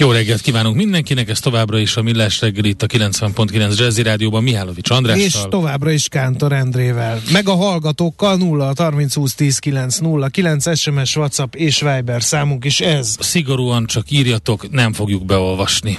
Jó reggelt kívánunk mindenkinek, ez továbbra is a Millás reggel itt a 90.9 Jazzy Rádióban Mihálovics Andrással. És továbbra is Kántor Endrével. Meg a hallgatókkal 0 30 20 10 9 0 9 SMS, WhatsApp és Viber számunk is ez. Szigorúan csak írjatok, nem fogjuk beolvasni.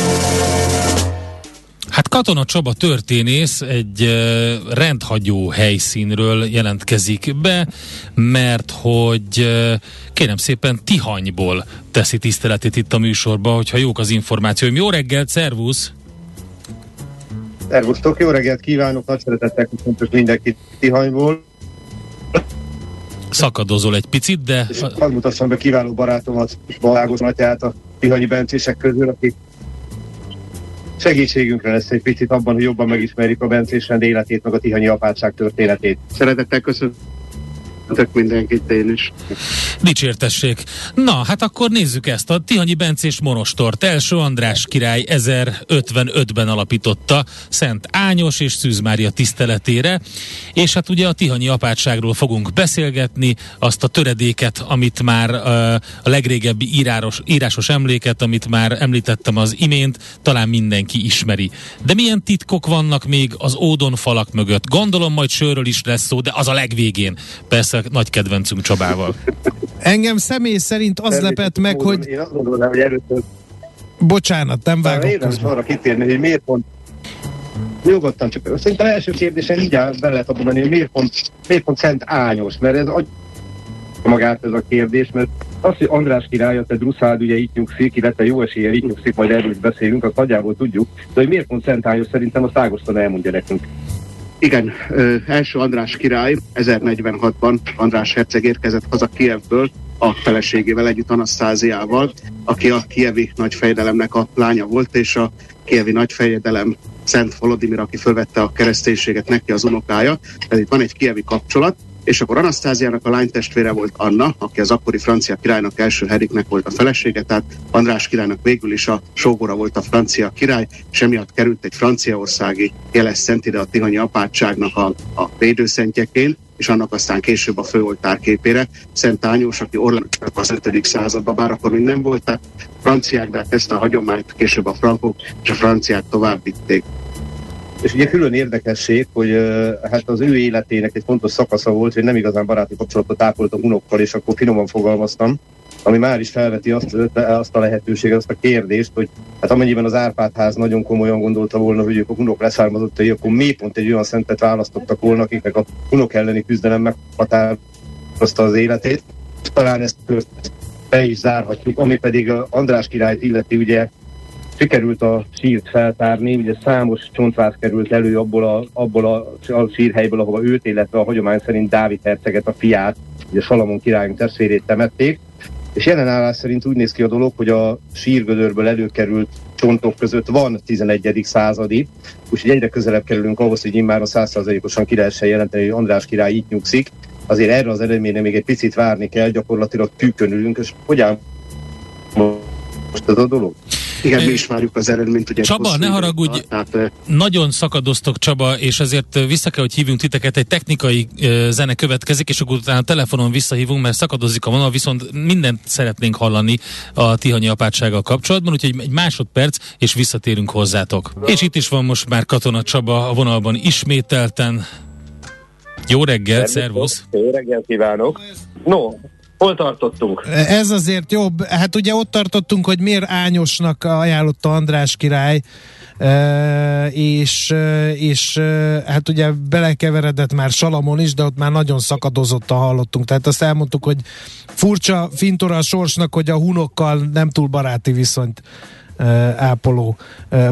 Katona Csaba történész egy rendhagyó helyszínről jelentkezik be, mert hogy kérem szépen Tihanyból teszi tiszteletét itt a műsorba, hogyha jók az információim. Jó reggelt, szervusz! Szervusztok, jó reggelt kívánok, nagy szeretettel köszöntök mindenkit Tihanyból. Szakadozol egy picit, de... És hadd mutassam be kiváló barátomat, Balágos Matyát a Tihanyi Bencések közül, aki segítségünkre lesz egy picit abban, hogy jobban megismerjük a Bencésrend életét, meg a Tihanyi apátság történetét. Szeretettel köszönöm Tök mindenkit én is. Dicsértessék. Na, hát akkor nézzük ezt. A Tihanyi Bencés Monostort első András király 1055-ben alapította Szent Ányos és Szűz Mária tiszteletére, és hát ugye a Tihanyi apátságról fogunk beszélgetni, azt a töredéket, amit már a legrégebbi íráros, írásos emléket, amit már említettem az imént, talán mindenki ismeri. De milyen titkok vannak még az ódon falak mögött? Gondolom majd sörről is lesz szó, de az a legvégén. Persze nagy kedvencünk Csabával. Engem személy szerint az lepett meg, hogy... Én azt gondolom, hogy először... Bocsánat, nem vágok Érdemes arra kitérni, hogy miért pont Nyugodtan, csak szerintem első kérdésen így áll, be lehet abban hogy miért pont, miért pont Szent Ányos, mert ez adja magát ez a kérdés, mert az, hogy András király, a te Druszád ugye itt nyugszik, illetve jó eséllyel itt nyugszik, majd erről is beszélünk, azt nagyjából tudjuk, de hogy miért pont Szent Ányos, szerintem a Ágoston elmondja nekünk. Igen, ö, első András király 1046-ban András herceg érkezett haza Kievből a feleségével együtt Anasztáziával, aki a kievi nagyfejedelemnek a lánya volt, és a kievi nagyfejedelem Szent Volodimir, aki fölvette a kereszténységet, neki az unokája. Tehát itt van egy kievi kapcsolat, és akkor Anasztáziának a lánytestvére volt Anna, aki az akkori francia királynak első Heriknek volt a felesége, tehát András királynak végül is a sógora volt a francia király, és emiatt került egy franciaországi jeles szent ide a Tihanyi apátságnak a, a védőszentjeként, és annak aztán később a főoltár képére Szent Ányós, aki Orlánok az 5. században, bár akkor még nem volt, tehát franciák, de ezt a hagyományt később a frankok és a franciák tovább vitték. És ugye külön érdekesség, hogy hát az ő életének egy fontos szakasza volt, hogy nem igazán baráti kapcsolatot ápolt a hunokkal, és akkor finoman fogalmaztam, ami már is felveti azt, azt a lehetőséget, azt a kérdést, hogy hát amennyiben az Árpád ház nagyon komolyan gondolta volna, hogy ők a hunok leszármazottai, akkor mi pont egy olyan szentet választottak volna, akiknek a hunok elleni küzdelem meghatározta az életét. Talán ezt be is zárhatjuk, ami pedig András királyt illeti, ugye sikerült a sírt feltárni, ugye számos csontváz került elő abból a, abból a, a sírhelyből, ahova őt, illetve a hagyomány szerint Dávid herceget, a fiát, ugye Salamon királyunk testvérét temették, és jelenállás szerint úgy néz ki a dolog, hogy a sírgödörből előkerült csontok között van 11. századi, úgyhogy egyre közelebb kerülünk ahhoz, hogy immár a 100%-osan ki lehessen jelenteni, hogy András király itt nyugszik. Azért erre az eredményre még egy picit várni kell, gyakorlatilag tűkönülünk, és hogy áll most ez a dolog? Igen, mi is várjuk az eredményt. Ugye Csaba, ne haragudj, tehát, nagyon szakadoztok Csaba, és ezért vissza kell, hogy hívjunk titeket, egy technikai uh, zene következik, és akkor utána telefonon visszahívunk, mert szakadozik a vonal, viszont mindent szeretnénk hallani a Tihanyi apátsággal kapcsolatban, úgyhogy egy másodperc, és visszatérünk hozzátok. Na. És itt is van most már Katona Csaba a vonalban ismételten. Jó reggelt, szervusz! Jó reggelt kívánok! No, Hol tartottunk? Ez azért jobb. Hát ugye ott tartottunk, hogy miért Ányosnak ajánlotta András király, és, és hát ugye belekeveredett már Salamon is, de ott már nagyon szakadozottan hallottunk. Tehát azt elmondtuk, hogy furcsa fintora a sorsnak, hogy a hunokkal nem túl baráti viszonyt ápoló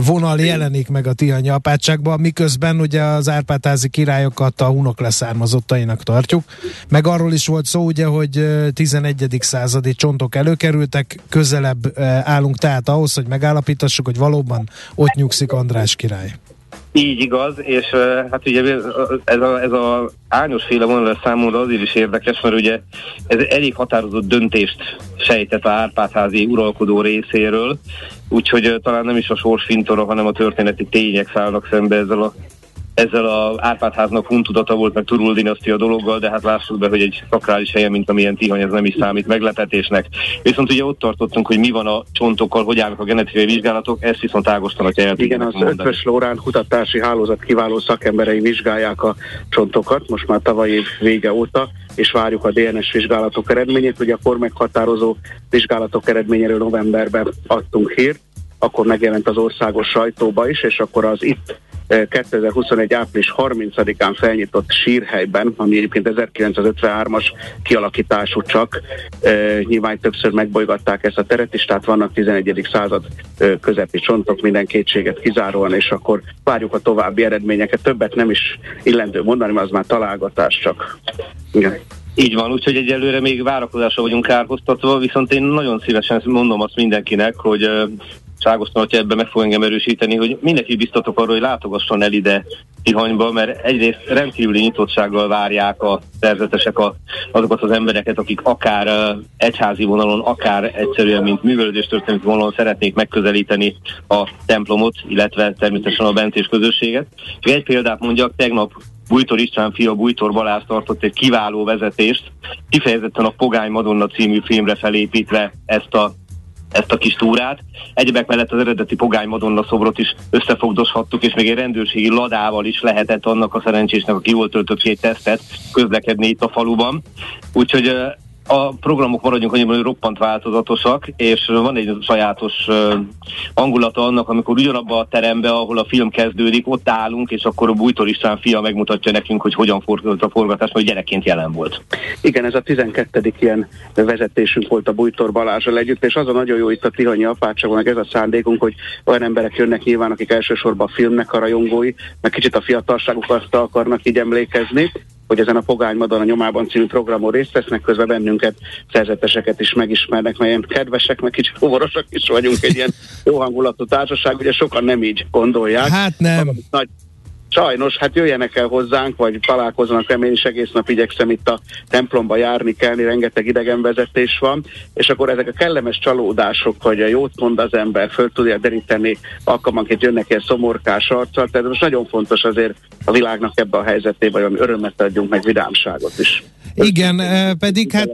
vonal jelenik meg a Tihanyi apátságban, miközben ugye az Árpátázi királyokat a hunok leszármazottainak tartjuk. Meg arról is volt szó ugye, hogy 11. századi csontok előkerültek, közelebb állunk tehát ahhoz, hogy megállapítassuk, hogy valóban ott nyugszik András király. Így igaz, és hát ugye ez a, ez a ányos féle vonal számomra azért is érdekes, mert ugye ez elég határozott döntést sejtett a Árpádházi uralkodó részéről, úgyhogy talán nem is a sorsfintora, hanem a történeti tények szállnak szembe ezzel a ezzel a Árpádháznak huntudata volt, meg Turul dinasztia dologgal, de hát lássuk be, hogy egy sakrális helye, mint amilyen Tihany, ez nem is számít meglepetésnek. Viszont ugye ott tartottunk, hogy mi van a csontokkal, hogy állnak a genetikai vizsgálatok, ezt viszont ágosztanak el. Igen, az Ötvös Lórán kutatási hálózat kiváló szakemberei vizsgálják a csontokat, most már tavaly év vége óta, és várjuk a DNS vizsgálatok eredményét. Ugye a kormeghatározó vizsgálatok eredményéről novemberben adtunk hírt, akkor megjelent az országos sajtóba is, és akkor az itt 2021. április 30-án felnyitott sírhelyben, ami egyébként 1953-as kialakítású csak, e, nyilván többször megbolygatták ezt a teret is, tehát vannak 11. század e, közepi csontok, minden kétséget kizáróan, és akkor várjuk a további eredményeket. Többet nem is illendő mondani, mert az már találgatás csak. Igen. Így van, úgyhogy egyelőre még várakozásra vagyunk kárhoztatva, viszont én nagyon szívesen mondom azt mindenkinek, hogy Ságosztan, hogyha ebben meg fog engem erősíteni, hogy mindenki biztatok arról, hogy látogasson el ide Tihanyba, mert egyrészt rendkívüli nyitottsággal várják a szerzetesek a, azokat az embereket, akik akár uh, egyházi vonalon, akár egyszerűen, mint művelődés történeti vonalon szeretnék megközelíteni a templomot, illetve természetesen a bencés közösséget. Csak egy példát mondjak, tegnap Bújtor István fia Bújtor Balázs tartott egy kiváló vezetést, kifejezetten a Pogány Madonna című filmre felépítve ezt a ezt a kis túrát. Egyebek mellett az eredeti Pogány Madonna szobrot is összefogdoshattuk, és még egy rendőrségi ladával is lehetett annak a szerencsésnek, aki jól töltött két tesztet, közlekedni itt a faluban. Úgyhogy a programok maradjunk annyiban, hogy roppant változatosak, és van egy sajátos hangulata annak, amikor ugyanabban a teremben, ahol a film kezdődik, ott állunk, és akkor a Bújtor István fia megmutatja nekünk, hogy hogyan fordult a forgatás, mert gyerekként jelen volt. Igen, ez a 12. ilyen vezetésünk volt a Bújtor Balázsral együtt, és az a nagyon jó itt a Tihanyi apátságon, ez a szándékunk, hogy olyan emberek jönnek nyilván, akik elsősorban a filmnek a rajongói, meg kicsit a fiatalságukat akarnak így emlékezni, hogy ezen a Pogány Madonna nyomában című programon részt vesznek, közben bennünket, szerzeteseket is megismernek, melyen kedvesek, meg kicsit humorosak is vagyunk, egy ilyen jó hangulatú társaság, ugye sokan nem így gondolják. Hát nem. Nagy Sajnos, hát jöjjenek el hozzánk, vagy találkozzanak velem, én is egész nap igyekszem itt a templomba járni, kelni, rengeteg idegenvezetés van, és akkor ezek a kellemes csalódások, hogy a jót mond az ember, föl tudja deríteni, alkalmanként jönnek ilyen szomorkás arccal, tehát most nagyon fontos azért a világnak ebbe a helyzetében, hogy örömmet adjunk, meg vidámságot is. Igen, eh, pedig hát,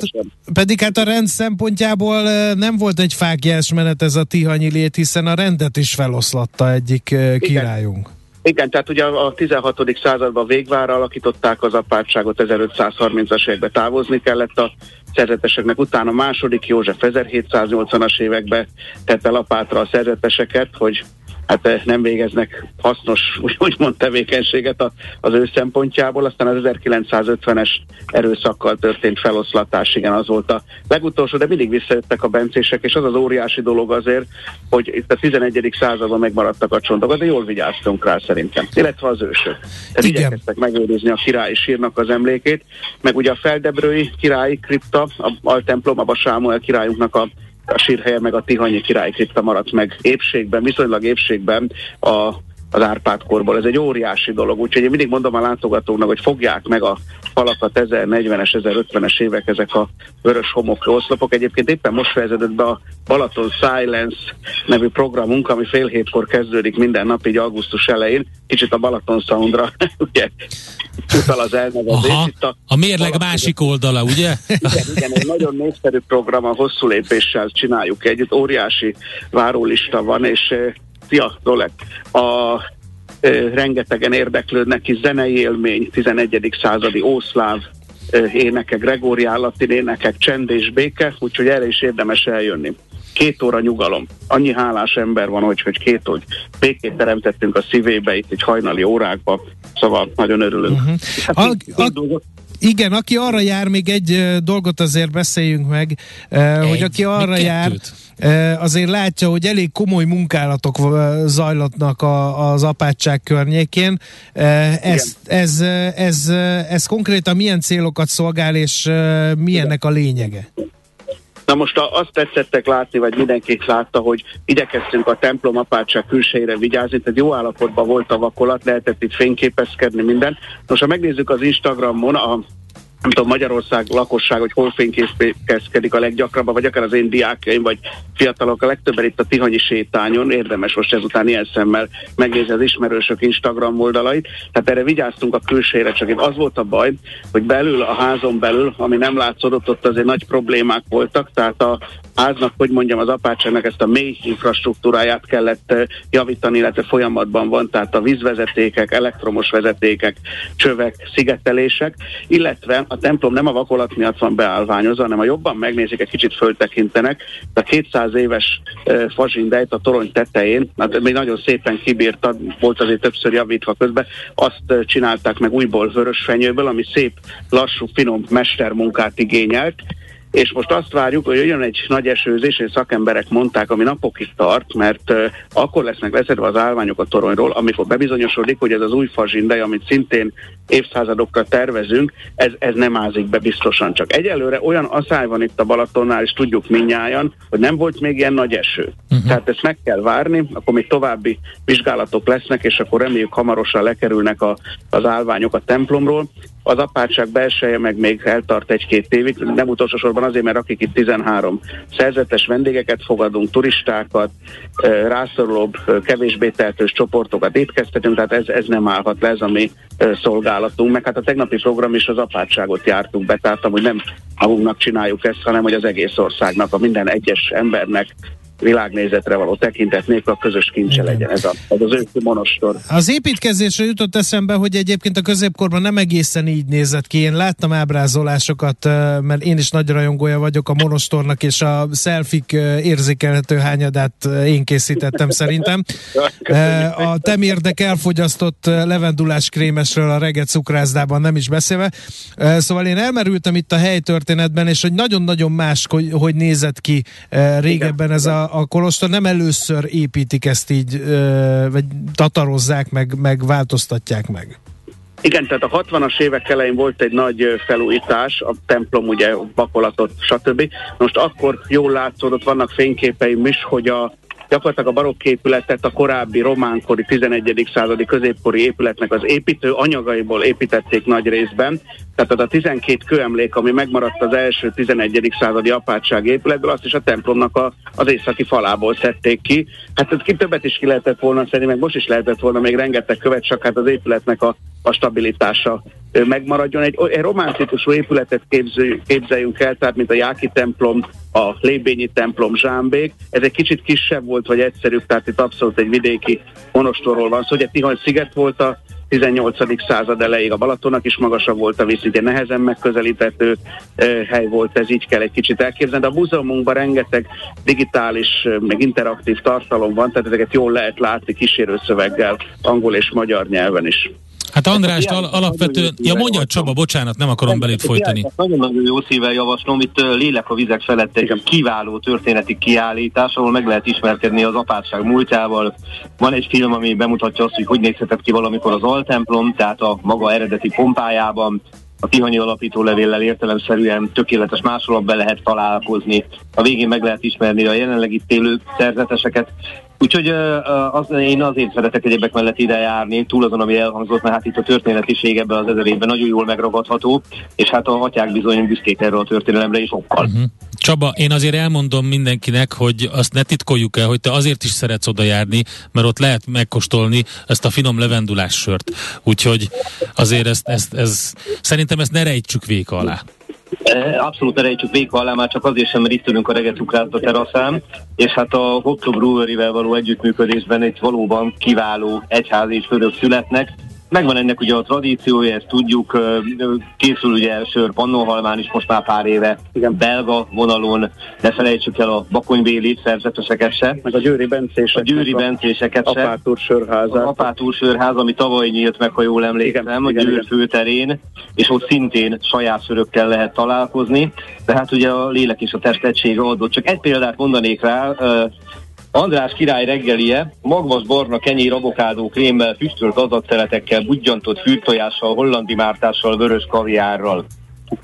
pedig hát a rend szempontjából eh, nem volt egy fákjás menet ez a Tihanyi lét, hiszen a rendet is feloszlatta egyik eh, királyunk. Igen. Igen, tehát ugye a 16. században végvára alakították az apátságot, 1530-as években távozni kellett a szerzeteseknek, utána a második József 1780-as években tette lapátra a szerzeteseket, hogy hát eh, nem végeznek hasznos, úgymond tevékenységet az ő szempontjából. Aztán az 1950-es erőszakkal történt feloszlatás, igen, az volt a legutolsó, de mindig visszajöttek a bencések, és az az óriási dolog azért, hogy itt a 11. században megmaradtak a csontok, de jól vigyáztunk rá szerintem, illetve az ősök. Tehát igyekeztek megőrizni a királyi sírnak az emlékét, meg ugye a feldebrői királyi kripta, a, a templom, a Sámuel királyunknak a a sírhelye meg a Tihanyi király kripta maradt meg épségben, viszonylag épségben a az Árpád korból. Ez egy óriási dolog, úgyhogy én mindig mondom a látogatóknak, hogy fogják meg a falakat 1040-es, 1050-es évek ezek a vörös homok oszlopok. Egyébként éppen most fejeződött be a Balaton Silence nevű programunk, ami fél hétkor kezdődik minden nap, így augusztus elején. Kicsit a Balaton Soundra, ugye, utal az elnevezés. Aha, Itt a, a mérleg Balaton másik oldala, ugye? igen, igen, egy nagyon népszerű program, a hosszú lépéssel csináljuk együtt, óriási várólista van, és Szia, Zolek! A e, rengetegen érdeklődnek ki zenei élmény, 11. századi ószláv énekek, Gregórián latin énekek, csend és béke, úgyhogy erre is érdemes eljönni két óra nyugalom. Annyi hálás ember van, hogy, hogy két, hogy békét teremtettünk a szívébe itt egy hajnali órákba, szóval nagyon örülünk. Uh-huh. Hát a, a, igen, aki arra jár, még egy dolgot azért beszéljünk meg, egy, hogy aki arra jár, azért látja, hogy elég komoly munkálatok zajlatnak a, az apátság környékén. Ez, ez, ez, ez, ez konkrétan milyen célokat szolgál, és milyennek a lényege? Na most azt tetszettek látni, vagy mindenki látta, hogy igyekeztünk a templom apátság külsejére vigyázni, tehát jó állapotban volt a vakolat, lehetett itt fényképezkedni minden. Most ha megnézzük az Instagramon, a nem tudom, Magyarország lakosság, hogy hol fénykészkedik a leggyakrabban, vagy akár az én diákjaim, vagy fiatalok, a legtöbben itt a Tihanyi sétányon, érdemes most ezután ilyen szemmel megnézni az ismerősök Instagram oldalait. Tehát erre vigyáztunk a külsére, csak itt az volt a baj, hogy belül, a házon belül, ami nem látszódott, ott azért nagy problémák voltak, tehát a háznak, hogy mondjam, az apátságnak ezt a mély infrastruktúráját kellett javítani, illetve folyamatban van, tehát a vízvezetékek, elektromos vezetékek, csövek, szigetelések, illetve a templom nem a vakolat miatt van beállványozva, hanem a jobban megnézik, egy kicsit föltekintenek, a 200 éves uh, fazsindejt a torony tetején, hát még nagyon szépen kibírta, volt azért többször javítva közben, azt uh, csinálták meg újból vörös fenyőből, ami szép, lassú, finom mestermunkát igényelt, és most azt várjuk, hogy jön egy nagy esőzés, és szakemberek mondták, ami napokig tart, mert uh, akkor lesznek leszedve az állványok a toronyról, amikor bebizonyosodik, hogy ez az új fazsindej, amit szintén évszázadokra tervezünk, ez, ez nem ázik be biztosan. Csak egyelőre olyan asszály van itt a Balatonnál, és tudjuk minnyáján, hogy nem volt még ilyen nagy eső. Uh-huh. Tehát ezt meg kell várni, akkor még további vizsgálatok lesznek, és akkor reméljük hamarosan lekerülnek a, az állványok a templomról. Az apátság belseje meg még eltart egy-két évig, nem utolsó sorban azért, mert akik itt 13 szerzetes vendégeket fogadunk, turistákat, rászorulóbb, kevésbé tehetős csoportokat étkeztetünk, tehát ez, ez nem állhat le, ez a mi szolgálatunk, meg hát a tegnapi program is az apátságot jártuk be, tehát hogy nem magunknak csináljuk ezt, hanem hogy az egész országnak, a minden egyes embernek világnézetre való tekintet nélkül a közös kincse Igen. legyen ez, a, ez az ősi monostor. Az építkezésre jutott eszembe, hogy egyébként a középkorban nem egészen így nézett ki. Én láttam ábrázolásokat, mert én is nagy rajongója vagyok a monostornak, és a szelfik érzékelhető hányadát én készítettem szerintem. A temérdek elfogyasztott levendulás krémesről a reget cukrászdában nem is beszélve. Szóval én elmerültem itt a helytörténetben, és hogy nagyon-nagyon más, hogy, hogy nézett ki régebben ez a a, kolostor nem először építik ezt így, vagy tatarozzák, meg, meg változtatják meg. Igen, tehát a 60-as évek elején volt egy nagy felújítás, a templom ugye bakolatot, stb. Most akkor jól látszódott, vannak fényképeim is, hogy a gyakorlatilag a barokk épületet a korábbi románkori 11. századi középkori épületnek az építő anyagaiból építették nagy részben. Tehát az a 12 kőemlék, ami megmaradt az első 11. századi apátság épületből, azt is a templomnak a, az északi falából szedték ki. Hát ez ki többet is ki lehetett volna szedni, meg most is lehetett volna még rengeteg követ, csak hát az épületnek a, a stabilitása megmaradjon. Egy, egy román típusú épületet képző, képzeljünk el, tehát mint a Jáki templom, a Lébényi templom, Zsámbék. Ez egy kicsit kisebb volt, vagy egyszerűbb, tehát itt abszolút egy vidéki monostorról van szó. Szóval ugye Tihany sziget volt a 18. század elejéig a Balatonnak is magasabb volt a víz, ugye nehezen megközelíthető hely volt, ez így kell egy kicsit elképzelni, de a múzeumunkban rengeteg digitális, meg interaktív tartalom van, tehát ezeket jól lehet látni kísérőszöveggel, angol és magyar nyelven is. Hát András, al- alapvetően, ja mondja Csaba, bocsánat, nem akarom belét folytani. Nagyon-nagyon jó szívvel javaslom, itt Lélek a vizek felett egy kiváló történeti kiállítás, ahol meg lehet ismerkedni az apátság múltjával. Van egy film, ami bemutatja azt, hogy hogy nézhetett ki valamikor az altemplom, tehát a maga eredeti pompájában, a Tihanyi alapító levéllel értelemszerűen tökéletes másolatban lehet találkozni. A végén meg lehet ismerni a jelenleg itt élő szerzeteseket. Úgyhogy az, én azért szeretek egyébek mellett ide járni, túl azon, ami elhangzott, mert hát itt a történetiség ebben az ezer évben nagyon jól megragadható, és hát a atyák bizony büszkék erről a történelemre is okkal. Uh-huh. Csaba, én azért elmondom mindenkinek, hogy azt ne titkoljuk el, hogy te azért is szeretsz oda járni, mert ott lehet megkóstolni ezt a finom levendulás sört. Úgyhogy azért ezt, ezt, ez, szerintem ezt ne rejtsük véka alá. Abszolút erejtsük véka alá, már csak azért sem, mert itt ülünk a regetükrát a teraszán, és hát a Hopto Brewery-vel való együttműködésben egy valóban kiváló egyházi és főrök születnek, megvan ennek ugye a tradíciója, ezt tudjuk, készül ugye sör Pannonhalmán is most már pár éve, Igen. belga vonalon, ne felejtsük el a bakonybéli szerzeteseket se. Meg a győri bencéseket. A győri bencéseket se. Apátúr sörházát. A Apátúr sörház, ami tavaly nyílt meg, ha jól emlékszem, igen, a Győr igen, főterén, és ott szintén saját sörökkel lehet találkozni, de hát ugye a lélek és a test egysége adott. Csak egy példát mondanék rá, András király reggelie, magvas barna kenyér avokádó krémmel, füstölt azakszeletekkel, budjantott fűrtojással, hollandi mártással, vörös kaviárral.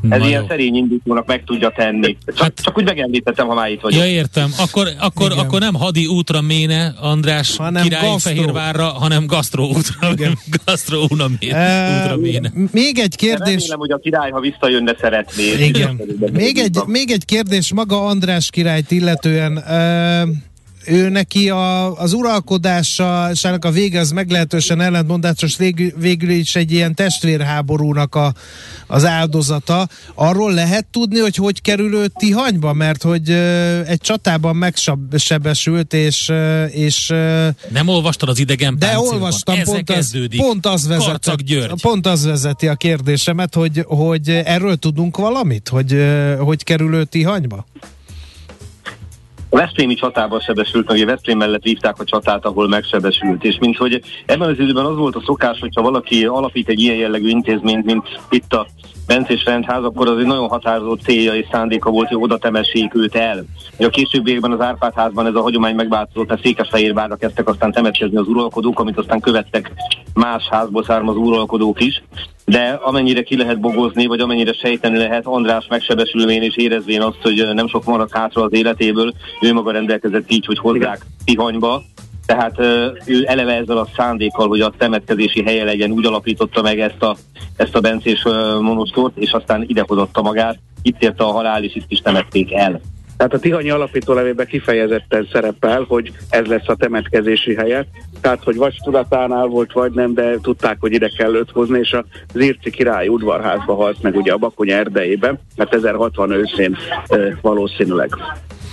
Ez Na ilyen jó. szerény indítónak meg tudja tenni. Csak, hát, csak úgy megemlítettem, ha már itt vagyok. Ja, értem. Akkor, akkor, akkor nem hadi útra méne, András hanem király gasztró. Fehérvárra, hanem gasztró útra, Igen. gasztró útra méne. Még egy kérdés. Remélem, hogy a király, ha visszajönne, szeretné. Igen. még, egy, még egy kérdés maga András királyt illetően. Uh, ő neki a, az uralkodásának a vége az meglehetősen ellentmondásos, végül, végül is egy ilyen testvérháborúnak a, az áldozata. Arról lehet tudni, hogy hogy kerül ő Tihanyba, mert hogy egy csatában megsebesült, és, és nem olvastad az idegen De olvastam, pont az, pont, az vezeti, pont az vezeti a kérdésemet, hogy, hogy erről tudunk valamit, hogy hogy kerül ő Tihanyba? A Veszprémi csatában sebesült, ugye Veszprém mellett vívták a csatát, ahol megsebesült, és mint hogy ebben az időben az volt a szokás, hogyha valaki alapít egy ilyen jellegű intézményt, mint itt a Bencés rendház, akkor az egy nagyon határozott célja és szándéka volt, hogy oda temessék őt el. A későbbiekben az Árpád házban ez a hagyomány megváltozott, mert Székesfehérvárra kezdtek aztán temetkezni az uralkodók, amit aztán követtek más házból származó uralkodók is. De amennyire ki lehet bogozni, vagy amennyire sejteni lehet, András megsebesülvén és érezvén azt, hogy nem sok maradt hátra az életéből, ő maga rendelkezett így, hogy hozzák Tihanyba, tehát ő eleve ezzel a szándékkal, hogy a temetkezési helye legyen, úgy alapította meg ezt a, ezt a bencés monostort, és aztán idehozotta magát. Itt érte a halál, és itt is temették el. Tehát a Tihanyi alapító levében kifejezetten szerepel, hogy ez lesz a temetkezési helye. Tehát, hogy vagy tudatánál volt, vagy nem, de tudták, hogy ide kell őt hozni, és a Zirci király udvarházba halt meg ugye a Bakony erdejében, mert 1060 őszén valószínűleg.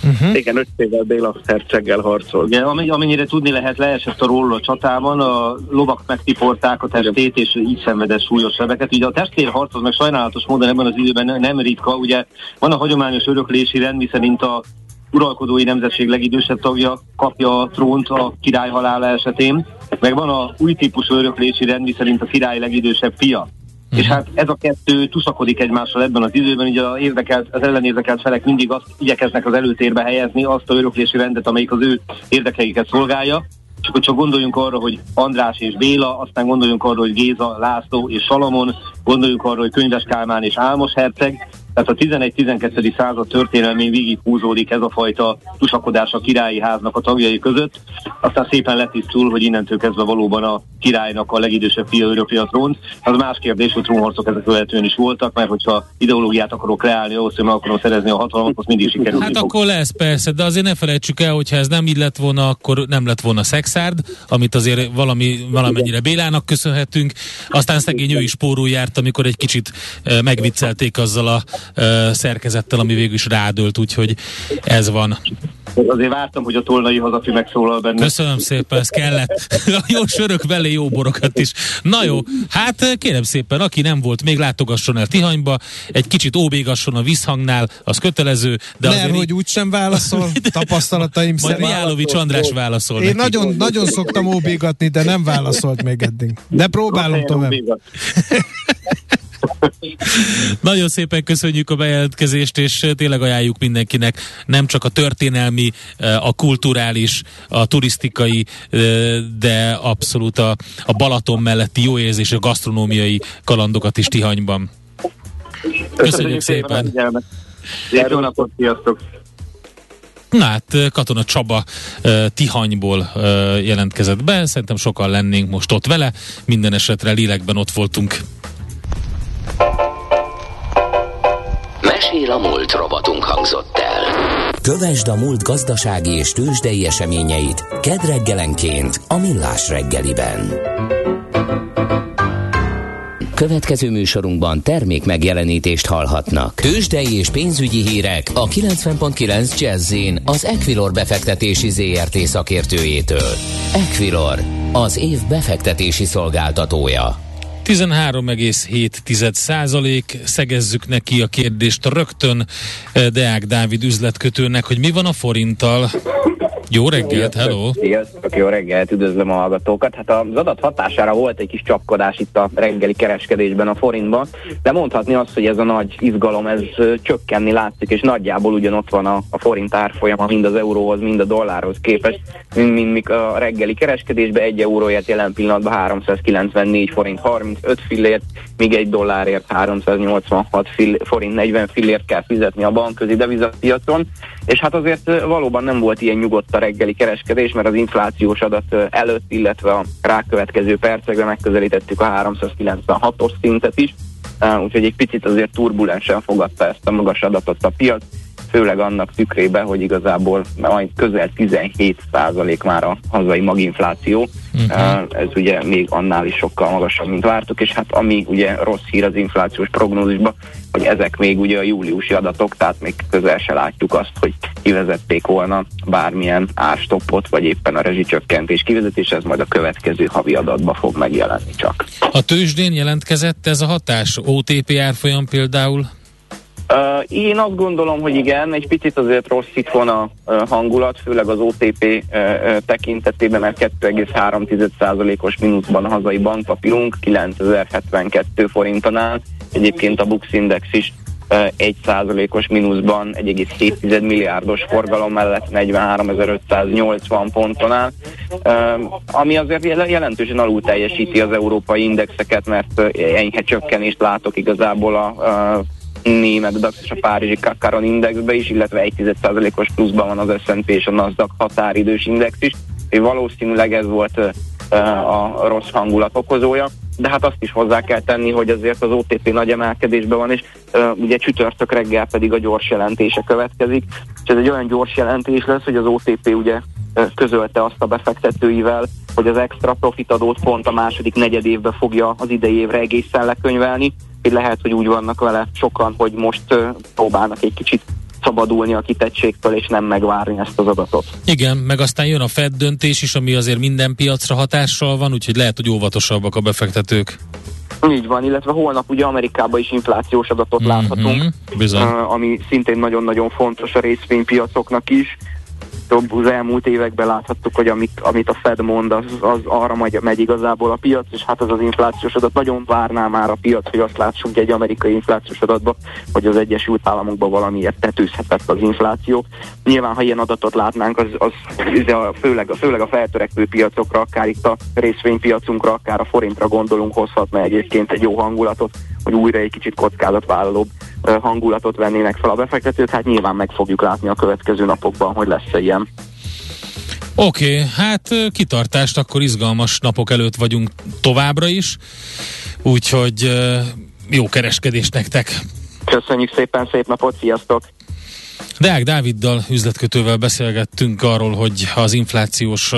Uh-huh. Igen, öt évvel Béla herceggel harcol. Ugye, amennyire tudni lehet, leesett a róla a csatában, a lovak megtiporták a testét, és így szenvedett súlyos sebeket. Ugye a testvérharc az meg sajnálatos módon ebben az időben nem ritka, ugye van a hagyományos öröklési rend, miszerint a uralkodói nemzetség legidősebb tagja kapja a trónt a király halála esetén, meg van a új típusú öröklési rend, miszerint a király legidősebb fia Uh-huh. És hát ez a kettő tuszakodik egymással ebben az időben, ugye az, érdekelt, az ellenérzekelt felek mindig azt igyekeznek az előtérbe helyezni, azt a öröklési rendet, amelyik az ő érdekeiket szolgálja. És akkor csak gondoljunk arra, hogy András és Béla, aztán gondoljunk arra, hogy Géza, László és Salamon, gondoljunk arra, hogy Könyves Kálmán és Álmos herceg, tehát a 11-12. század történelmén végig húzódik ez a fajta tusakodás a királyi háznak a tagjai között. Aztán szépen letisztul, hogy innentől kezdve valóban a királynak a legidősebb fia örökli a trónt. Az más kérdés, hogy trónharcok ezek követően is voltak, mert hogyha ideológiát akarok kreálni, ahhoz, hogy meg akarom szerezni a hatalmat, az mindig sikerül. Hát akkor lesz persze, de azért ne felejtsük el, hogyha ez nem így lett volna, akkor nem lett volna szexárd, amit azért valami, valamennyire Bélának köszönhetünk. Aztán szegény ő is pórul járt, amikor egy kicsit eh, megviccelték azzal a szerkezettel, ami végül is rádölt, úgyhogy ez van. Azért vártam, hogy a tolnai hazafi megszólal benne. Köszönöm szépen, ez kellett. jó sörök vele jó borokat is. Na jó, hát kérem szépen, aki nem volt, még látogasson el Tihanyba, egy kicsit óbégasson a visszhangnál, az kötelező. De nem, azért hogy úgy sem válaszol, tapasztalataim szerint. Majd Miálovics András válaszol. Én nagyon, nagyon szoktam óbégatni, de nem válaszolt még eddig. De próbálom tovább. Nagyon szépen köszönjük a bejelentkezést, és tényleg ajánljuk mindenkinek nem csak a történelmi, a kulturális, a turisztikai, de abszolút a, a Balaton melletti jó érzés, a gasztronómiai kalandokat is Tihanyban. Köszönjük, köszönjük szépen! Jó napot, sziasztok! Na hát Katona Csaba uh, Tihanyból uh, jelentkezett be, szerintem sokan lennénk most ott vele, minden esetre lélekben ott voltunk Mesél a múlt robotunk hangzott el. Kövesd a múlt gazdasági és tőzsdei eseményeit kedd reggelenként a Millás reggeliben. Következő műsorunkban termék megjelenítést hallhatnak. Tőzsdei és pénzügyi hírek a 90.9 jazz az Equilor befektetési ZRT szakértőjétől. Equilor, az év befektetési szolgáltatója. 13,7 százalék, szegezzük neki a kérdést rögtön Deák Dávid üzletkötőnek, hogy mi van a forinttal. Jó reggelt, hello! Sziasztok, jó reggelt, üdvözlöm a hallgatókat. Hát az adat hatására volt egy kis csapkodás itt a reggeli kereskedésben a forintban, de mondhatni azt, hogy ez a nagy izgalom, ez csökkenni látszik, és nagyjából ugyanott van a, a forint árfolyama mind az euróhoz, mind a dollárhoz képest, mint, mint, mint a reggeli kereskedésben egy euróért jelen pillanatban 394 forint 35 fillért, míg egy dollárért 386 fill, forint 40 fillért kell fizetni a bankközi devizapiacon, és hát azért valóban nem volt ilyen nyugodt a reggeli kereskedés, mert az inflációs adat előtt, illetve a rákövetkező percekben megközelítettük a 396-os szintet is, úgyhogy egy picit azért turbulensen fogadta ezt a magas adatot a piac, főleg annak tükrében, hogy igazából majd közel 17 százalék már a hazai maginfláció, uh-huh. ez ugye még annál is sokkal magasabb, mint vártuk, és hát ami ugye rossz hír az inflációs prognózisban, hogy ezek még ugye a júliusi adatok, tehát még közel se látjuk azt, hogy kivezették volna bármilyen árstoppot, vagy éppen a rezsicsökkentés kivezetés, ez majd a következő havi adatba fog megjelenni csak. A tőzsdén jelentkezett ez a hatás? OTP árfolyam például? Uh, én azt gondolom, hogy igen, egy picit azért rossz itthon a uh, hangulat, főleg az OTP tekintetében, mert 2,3%-os mínuszban a hazai bankpapírunk 9072 forintonál, egyébként a Bux Index is uh, 1%-os mínuszban 1,7 milliárdos forgalom mellett 43.580 ponton áll, ami azért jelentősen alul teljesíti az európai indexeket, mert enyhe csökkenést látok igazából a német DAX és a Párizsi Kakaron indexbe is, illetve 1,1%-os pluszban van az S&P és a Nasdaq határidős index is, és valószínűleg ez volt a rossz hangulat okozója, de hát azt is hozzá kell tenni, hogy azért az OTP nagy emelkedésben van, és uh, ugye csütörtök reggel pedig a gyors jelentése következik, és ez egy olyan gyors jelentés lesz, hogy az OTP ugye közölte azt a befektetőivel, hogy az extra profit adót pont a második negyed évben fogja az idei évre egészen lekönyvelni, lehet, hogy úgy vannak vele sokan, hogy most próbálnak egy kicsit szabadulni a kitettségtől, és nem megvárni ezt az adatot. Igen, meg aztán jön a Fed döntés is, ami azért minden piacra hatással van, úgyhogy lehet, hogy óvatosabbak a befektetők. Így van, illetve holnap ugye Amerikában is inflációs adatot mm-hmm, láthatunk, bizony. ami szintén nagyon-nagyon fontos a részvénypiacoknak is az elmúlt években láthattuk, hogy amit, amit a Fed mond, az, az arra megy, megy igazából a piac, és hát az az inflációs adat nagyon várná már a piac, hogy azt látsunk egy amerikai inflációs adatba, hogy az Egyesült Államokban valamiért tetőzhetett az infláció. Nyilván, ha ilyen adatot látnánk, az, az főleg, főleg a feltörekvő piacokra, akár itt a részvénypiacunkra, akár a forintra gondolunk, hozhatna egyébként egy jó hangulatot, hogy újra egy kicsit kockázatvállalóbb hangulatot vennének fel a befektetők, hát nyilván meg fogjuk látni a következő napokban, hogy lesz-e ilyen. Oké, okay, hát kitartást, akkor izgalmas napok előtt vagyunk továbbra is, úgyhogy jó kereskedést nektek! Köszönjük szépen, szép napot, sziasztok! Deák Dáviddal, üzletkötővel beszélgettünk arról, hogy az inflációs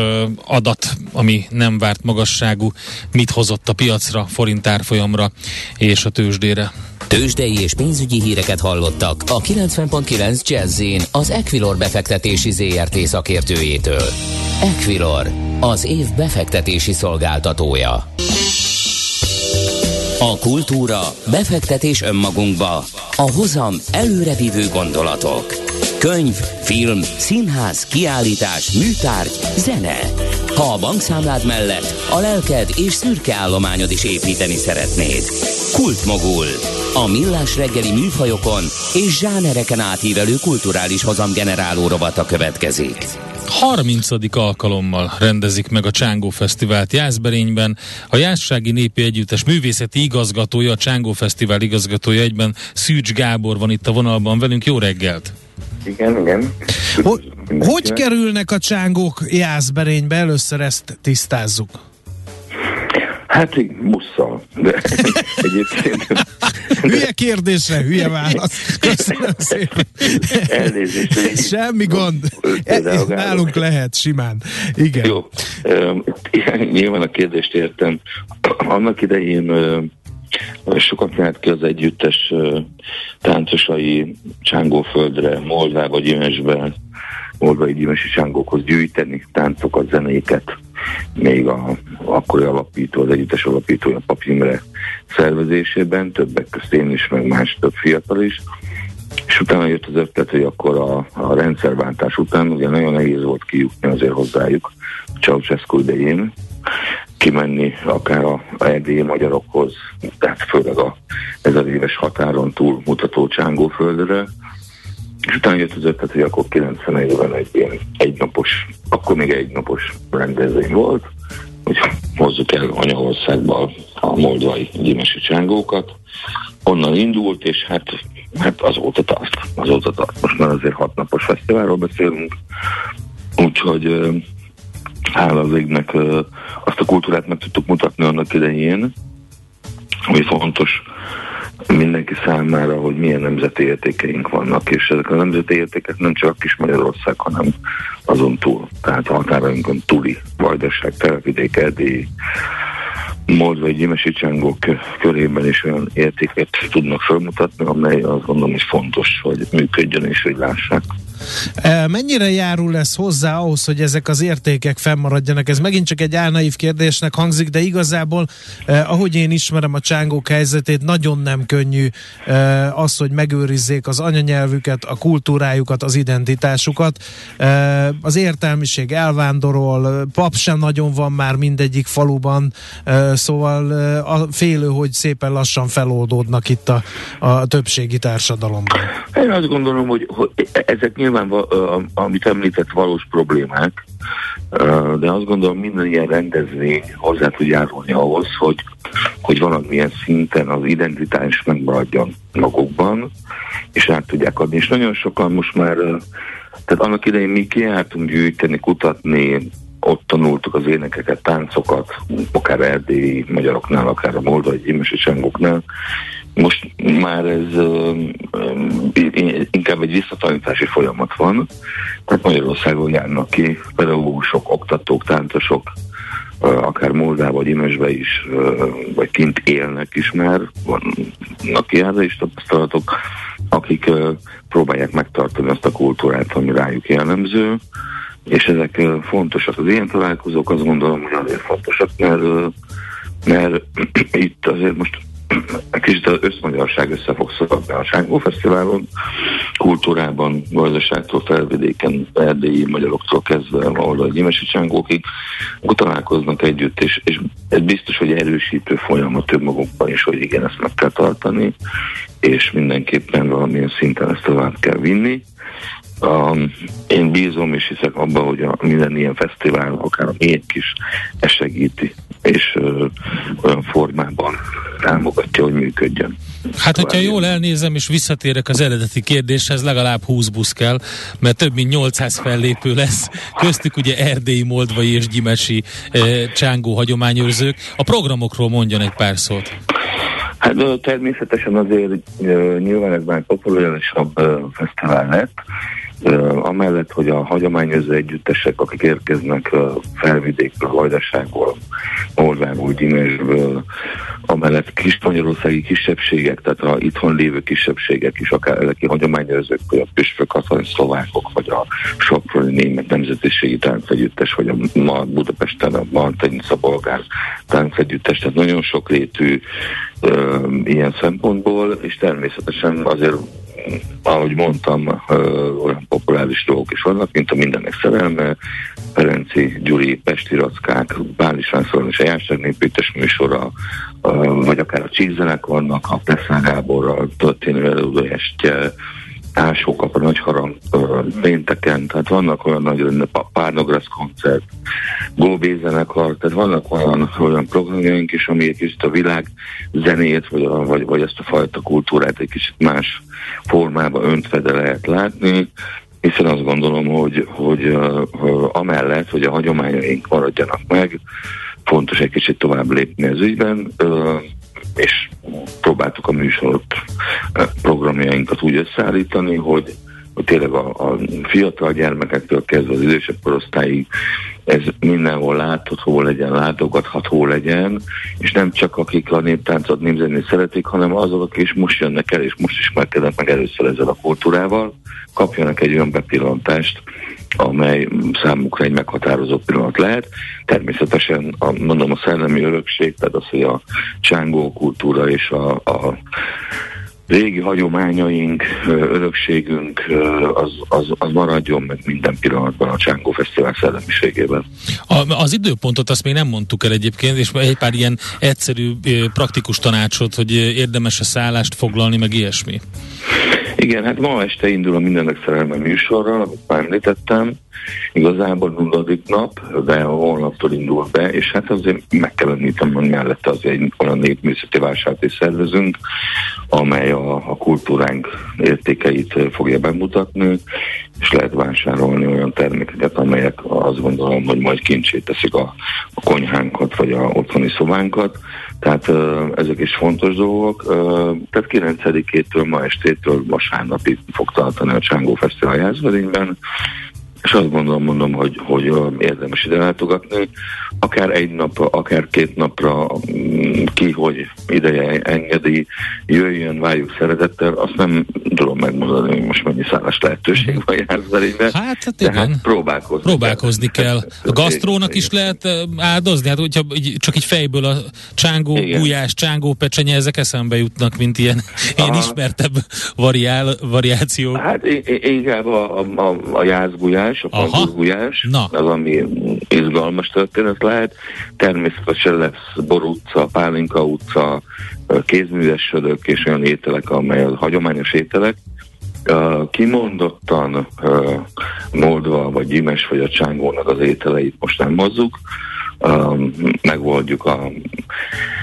adat, ami nem várt magasságú, mit hozott a piacra, forint árfolyamra és a tőzsdére. Tőzsdei és pénzügyi híreket hallottak a 90.9 jazz az Equilor befektetési ZRT szakértőjétől. Equilor, az év befektetési szolgáltatója. A kultúra, befektetés önmagunkba, a hozam előrevívő gondolatok. Könyv, film, színház, kiállítás, műtárgy, zene. Ha a bankszámlád mellett a lelked és szürke állományod is építeni szeretnéd. Kultmogul. A millás reggeli műfajokon és zsánereken átívelő kulturális hozamgeneráló rovata következik. 30. alkalommal rendezik meg a Csángó Fesztivált Jászberényben. A Jászsági Népi Együttes művészeti igazgatója, a Csángó Fesztivál igazgatója egyben Szűcs Gábor van itt a vonalban velünk. Jó reggelt! Igen, igen. Hogy, hogy kerülnek a csángók Jászberénybe? Először ezt tisztázzuk. Hát busszal, de egyébként... hülye kérdésre, hülye válasz. Köszönöm szépen. Elnézést. Semmi gond. Nálunk lehet, simán. Igen. Jó. Nyilván a kérdést értem. Annak idején sokat mehet ki az együttes táncosai Csángóföldre, Moldába, Gyimesbe, Moldvai Gyimesi Csángókhoz gyűjteni táncokat, zenéket még a akkori alapító, az együttes alapítója Pap Imre szervezésében, többek közt én is, meg más több fiatal is. És utána jött az ötlet, hogy akkor a, a rendszerváltás után ugye nagyon nehéz volt kijutni azért hozzájuk Ceausescu idején, kimenni akár a, a erdélyi magyarokhoz, tehát főleg a ezer éves határon túl mutató Csángóföldre, és utána jött az ötlet, hogy akkor 91-ben egy ilyen egynapos, akkor még egynapos rendezvény volt, hogy hozzuk el Anyaországba a moldvai gyimesi csángókat. Onnan indult, és hát, hát azóta tart. Azóta tart. Most már azért hatnapos fesztiválról beszélünk, úgyhogy hála az égnek azt a kultúrát meg tudtuk mutatni annak idején, ami fontos mindenki számára, hogy milyen nemzeti értékeink vannak, és ezek a nemzeti értékek nem csak kis Magyarország, hanem azon túl, tehát a határainkon túli vajdaság, telepvidék, erdélyi, Moldvai gyimesi csángók körében is olyan értéket tudnak felmutatni, amely azt gondolom, hogy fontos, hogy működjön és hogy lássák. Mennyire járul ez hozzá ahhoz, hogy ezek az értékek fennmaradjanak? Ez megint csak egy álnaív kérdésnek hangzik, de igazából, eh, ahogy én ismerem a csángók helyzetét, nagyon nem könnyű eh, az, hogy megőrizzék az anyanyelvüket, a kultúrájukat, az identitásukat. Eh, az értelmiség elvándorol, pap sem nagyon van már mindegyik faluban, eh, szóval eh, a félő, hogy szépen lassan feloldódnak itt a, a többségi társadalomban. Én azt gondolom, hogy, hogy ezek nyilván, amit említett, valós problémák, de azt gondolom minden ilyen rendezvény hozzá tud járulni ahhoz, hogy, hogy valamilyen szinten az identitás megmaradjon magukban, és át tudják adni. És nagyon sokan most már, tehát annak idején mi kiártunk gyűjteni, kutatni, ott tanultuk az énekeket, táncokat, akár erdélyi magyaroknál, akár a moldvai gyimesi csengóknál, most már ez inkább egy visszatanítási folyamat van. Tehát Magyarországon járnak ki pedagógusok, oktatók, táncosok, akár Moldá vagy Imesbe is, vagy kint élnek is már, vannak ilyenre is tapasztalatok, akik próbálják megtartani azt a kultúrát, ami rájuk jellemző, és ezek fontosak. Az ilyen találkozók azt gondolom, hogy azért fontosak, mert, mert itt azért most kicsit az összmagyarság össze fog szorodni a Sángó Fesztiválon, kultúrában, gazdaságtól, felvidéken, erdélyi magyaroktól kezdve a gyimesi csángókig, akkor találkoznak együtt, és, és ez biztos, hogy erősítő folyamat önmagukban is, hogy igen, ezt meg kell tartani, és mindenképpen valamilyen szinten ezt tovább kell vinni. Um, én bízom és hiszek abban, hogy a minden ilyen fesztivál, akár a miénk is, ez segíti, és uh, olyan formában támogatja, hogy működjön. Hát, hogyha jól elnézem, és visszatérek az eredeti kérdéshez, legalább 20 busz kell, mert több mint 800 fellépő lesz, köztük ugye erdélyi, moldvai és gyimesi e, csángó hagyományőrzők. A programokról mondjon egy pár szót. Hát természetesen azért nyilván ez már populárisabb fesztivál lett, amellett, hogy a hagyományozó együttesek, akik érkeznek felvidékből, Vajdaságból, Moldából, Gyimesből, amellett kis magyarországi kisebbségek, tehát a itthon lévő kisebbségek is, akár ezek a hagyományozók, vagy a püspök szlovákok, vagy a soproni német nemzetiségi táncegyüttes, vagy a ma Budapesten a Martenica bolgár táncegyüttes, tehát nagyon sok rétű uh, ilyen szempontból, és természetesen azért ahogy mondtam, olyan populáris dolgok is vannak, mint a mindenek szerelme, Ferenci, Gyuri, Pesti Rackák, Báli Sászlón és a Járságnépítés műsora, vagy akár a csízenek vannak, a Pleszán Gáborral történő előadóestje, ásókap a nagy harang pénteken, tehát vannak olyan nagy Párnograsz koncert, Góbé zenekar, tehát vannak olyan, olyan programjaink is, ami egy kicsit a világ zenét, vagy, vagy, vagy ezt a fajta kultúrát egy kicsit más formába öntve lehet látni, hiszen azt gondolom, hogy, hogy uh, amellett, hogy a hagyományaink maradjanak meg, fontos egy kicsit tovább lépni az ügyben, uh, és próbáltuk a műsorot, programjainkat úgy összeállítani, hogy, hogy tényleg a, a fiatal gyermekektől kezdve az idősebb korosztályig ez mindenhol látható legyen, látogatható legyen, és nem csak akik a néptáncot, népzenét szeretik, hanem azok, akik is most jönnek el, és most ismerkednek meg először ezzel a kultúrával, kapjanak egy olyan bepillantást, amely számukra egy meghatározó pillanat lehet. Természetesen a, mondom a szellemi örökség, tehát az, hogy a csángó kultúra és a, a régi hagyományaink, örökségünk az, az, az maradjon meg minden pillanatban a Csángó Fesztivál szellemiségében. A, az időpontot azt még nem mondtuk el egyébként, és egy pár ilyen egyszerű, praktikus tanácsot, hogy érdemes a szállást foglalni, meg ilyesmi. Igen, hát ma este indul a Mindenek Szerelme műsorral, amit már említettem. Igazából nulladik nap, de holnaptól indul be, és hát azért meg kell említem, hogy mellette azért egy olyan népművészeti vásárt is szervezünk, amely a, a kultúránk értékeit fogja bemutatni, és lehet vásárolni olyan termékeket, amelyek azt gondolom, hogy majd kincsét teszik a, a konyhánkat, vagy a otthoni szobánkat. Tehát ezek is fontos dolgok. Tehát 9-től ma estétől vasárnapig fog tartani a Csángó Fesztivál Jászberényben, és azt gondolom, mondom, hogy, hogy érdemes ide látogatni. Akár egy napra, akár két napra mm, ki, hogy ideje engedi, jöjjön, várjuk szeretettel, azt nem tudom megmondani, hogy most mennyi szállás lehetőség van Jászberényben. Hát, hát igen. Hát próbálkozni. Próbálkozni kell. A gasztrónak is lehet áldozni, hát hogyha csak egy fejből a csángó, igen. gulyás, csángó pecsenye, ezek eszembe jutnak, mint ilyen, ilyen ismertebb variál, variáció. Hát inkább a, a, a, a jászgulyás, gulyás, a pangurgulyás, az, ami izgalmas történet lehet. Természetesen lesz Bor utca, Pálinka utca, kézműves södök és olyan ételek, amely a hagyományos ételek. Uh, kimondottan uh, Moldva, vagy Gyimes, vagy a Csángónak az ételeit most nem mozzuk, megoldjuk a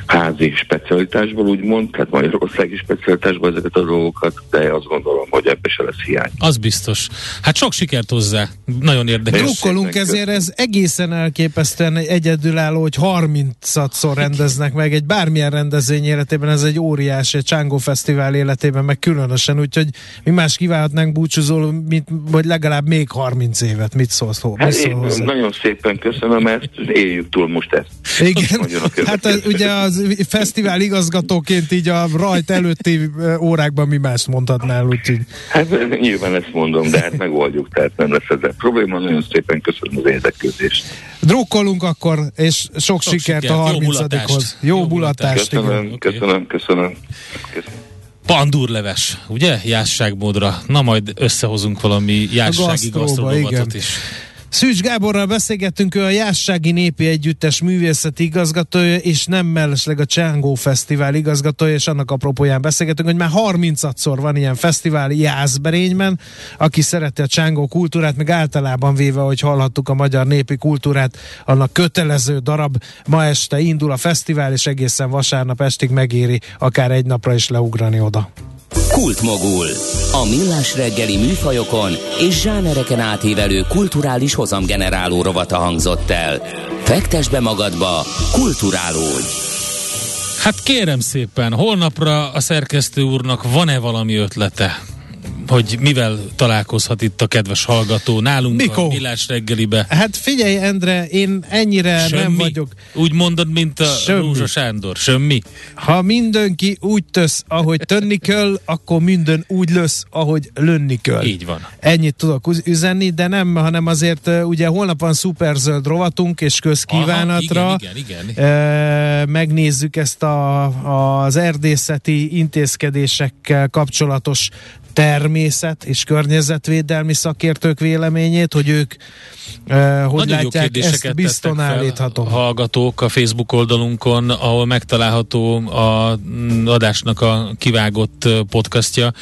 házi specialitásból, úgymond, tehát magyarországi specialitásból ezeket a dolgokat, de azt gondolom, hogy ebbe se lesz hiány. Az biztos. Hát sok sikert hozzá. Nagyon érdekes. Drukkolunk ezért, ez egészen elképesztően egyedülálló, hogy 30-szor rendeznek meg egy bármilyen rendezvény életében, ez egy óriási, egy Csángó Fesztivál életében, meg különösen, úgyhogy mi más kívánhatnánk búcsúzó, mint, vagy legalább még 30 évet. Mit szólsz, hát mit szól hozzá? Nagyon szépen köszönöm ezt, éljük túl most ezt. Igen, hát ugye az fesztivál igazgatóként így a rajt előtti órákban mi mást mondhatnál, úgyhogy... Hát nyilván ezt mondom, de hát megoldjuk, tehát nem lesz ezzel probléma. Nagyon szépen köszönöm az érdeklődést. Drukkolunk akkor, és sok, sok sikert sikert a 30 Jó, Jó bulatást. Köszönöm, igen. köszönöm, köszönöm, köszönöm. Pandúrleves, ugye? Jásságmódra. Na majd összehozunk valami jássági gasztronómatot is. Szűcs Gáborral beszélgettünk, ő a Jássági Népi Együttes művészeti igazgatója, és nem mellesleg a Csángó Fesztivál igazgatója, és annak apropóján beszélgettünk, hogy már 30-szor van ilyen fesztivál Jászberényben, aki szereti a Csángó kultúrát, meg általában véve, hogy hallhattuk a magyar népi kultúrát, annak kötelező darab. Ma este indul a fesztivál, és egészen vasárnap estig megéri akár egy napra is leugrani oda. Kultmogul. A millás reggeli műfajokon és zsánereken átívelő kulturális hozamgeneráló rovata hangzott el. Fektes be magadba, kulturálódj! Hát kérem szépen, holnapra a szerkesztő úrnak van-e valami ötlete? Hogy mivel találkozhat itt a kedves hallgató nálunk Mikó? a Millás reggelibe. Hát figyelj, Endre, én ennyire Semmi? nem vagyok. Úgy mondod, mint a Semmi. Rúzsa Sándor. Semmi? Ha mindenki úgy tesz, ahogy tönni kell, akkor minden úgy lesz, ahogy lönni kell. Így van. Ennyit tudok üzenni, de nem, hanem azért ugye holnap van szuperzöld rovatunk, és közkívánatra. Aha, igen, igen, igen. E, megnézzük ezt a, az erdészeti intézkedésekkel kapcsolatos természet és környezetvédelmi szakértők véleményét, hogy ők uh, hogy Nagyon látják ezt bizton állítható. Hallgatók a Facebook oldalunkon, ahol megtalálható a adásnak a kivágott podcastja.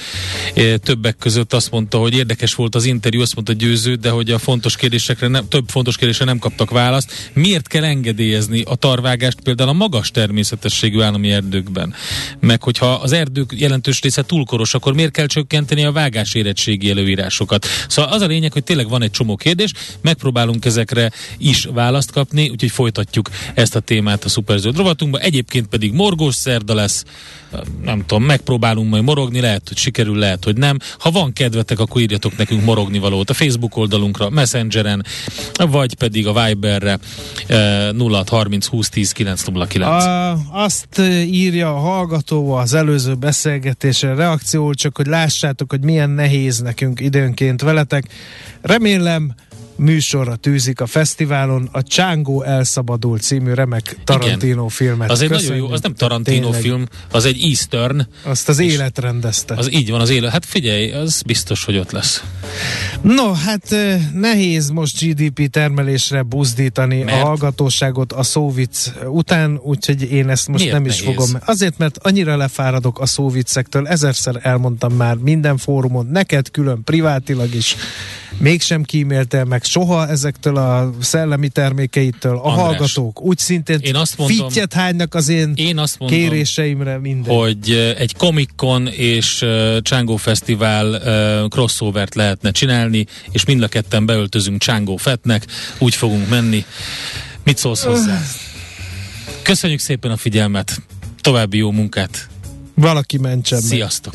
Többek között azt mondta, hogy érdekes volt az interjú, azt mondta győző, de hogy a fontos kérdésekre nem, több fontos kérdésre nem kaptak választ. Miért kell engedélyezni a tarvágást például a magas természetességű állami erdőkben? Meg hogyha az erdők jelentős része túlkoros, akkor miért kell csökkenteni csökkenteni a vágás érettségi előírásokat. Szóval az a lényeg, hogy tényleg van egy csomó kérdés, megpróbálunk ezekre is választ kapni, úgyhogy folytatjuk ezt a témát a Superzöld rovatunkba. Egyébként pedig morgós szerda lesz, nem tudom, megpróbálunk majd morogni, lehet, hogy sikerül, lehet, hogy nem. Ha van kedvetek, akkor írjatok nekünk morogni valót a Facebook oldalunkra, Messengeren, vagy pedig a Viberre 0630 20 10 909. A, azt írja a hallgató az előző beszélgetésre reakció, csak hogy lássátok, hogy milyen nehéz nekünk időnként veletek. Remélem, műsorra tűzik a fesztiválon. A Csángó elszabadul című remek Tarantino Igen. filmet. Az egy Köszönjük, nagyon jó, az nem Tarantino tényleg. film, az egy Eastern. Azt az élet rendezte. Az így van, az élet. Hát figyelj, az biztos, hogy ott lesz. No, hát eh, nehéz most GDP termelésre buzdítani Mert? a hallgatóságot a szóvic után, úgyhogy én ezt most Miért nem is nehéz? fogom. Azért, mert annyira lefáradok a szóvicektől, ezerszer elmondtam már minden fórumon, neked külön privátilag is, mégsem kíméltél meg soha ezektől a szellemi termékeitől. A András, hallgatók úgy szintén én azt mondom- fittyet hánynak az én, Én azt mondom, kéréseimre minden. hogy egy Comic Con és Csángó Fesztivál crossovert lehetne csinálni, és mind a ketten beöltözünk Csángó Fettnek, úgy fogunk menni. Mit szólsz hozzá? Köszönjük szépen a figyelmet, további jó munkát. Valaki mentsen meg. Sziasztok.